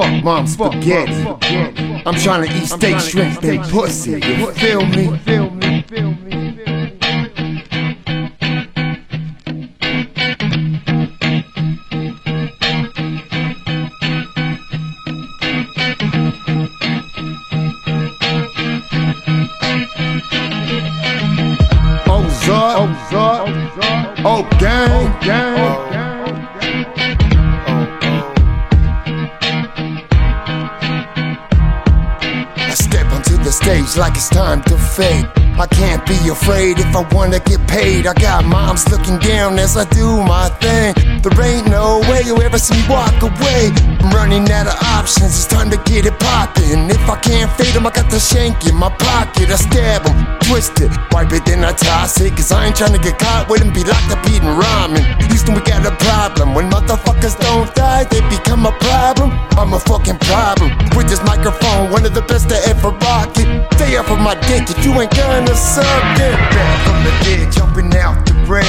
fuck mom's spaghetti. I'm trying to eat steak, shrimp, and pussy. You feel me? Feel me? Feel me? Ozark, Ozark, oh gang, gang. Like it's time to fade. I can't be afraid if I wanna get paid. I got moms looking down as I do my thing. There ain't no way you ever see me walk away. I'm running out of options, it's time to get it poppin'. If I can't fade 'em, I got the shank in my pocket. I stab 'em, twist it, wipe it, then I toss it. Cause I ain't trying to get caught with 'em, be locked up eating ramen. Houston, we got a problem. When motherfuckers don't this microphone, one of the best to ever rock it. Stay up on my dick if you ain't gonna suck it. Back from the dead, jumping out the grave.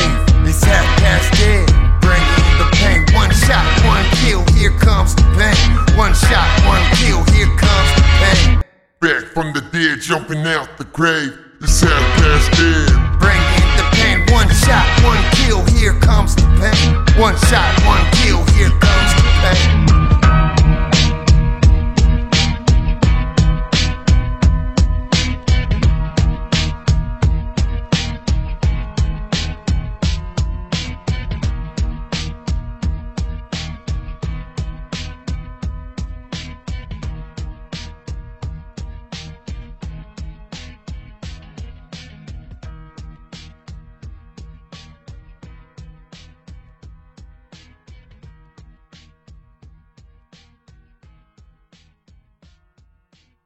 It's half past dead. Bringing the pain. One shot, one kill, here comes the pain. One shot, one kill, here comes the pain. Back from the dead, jumping out the grave. It's half past dead. Bringing the pain. One shot, one kill, here comes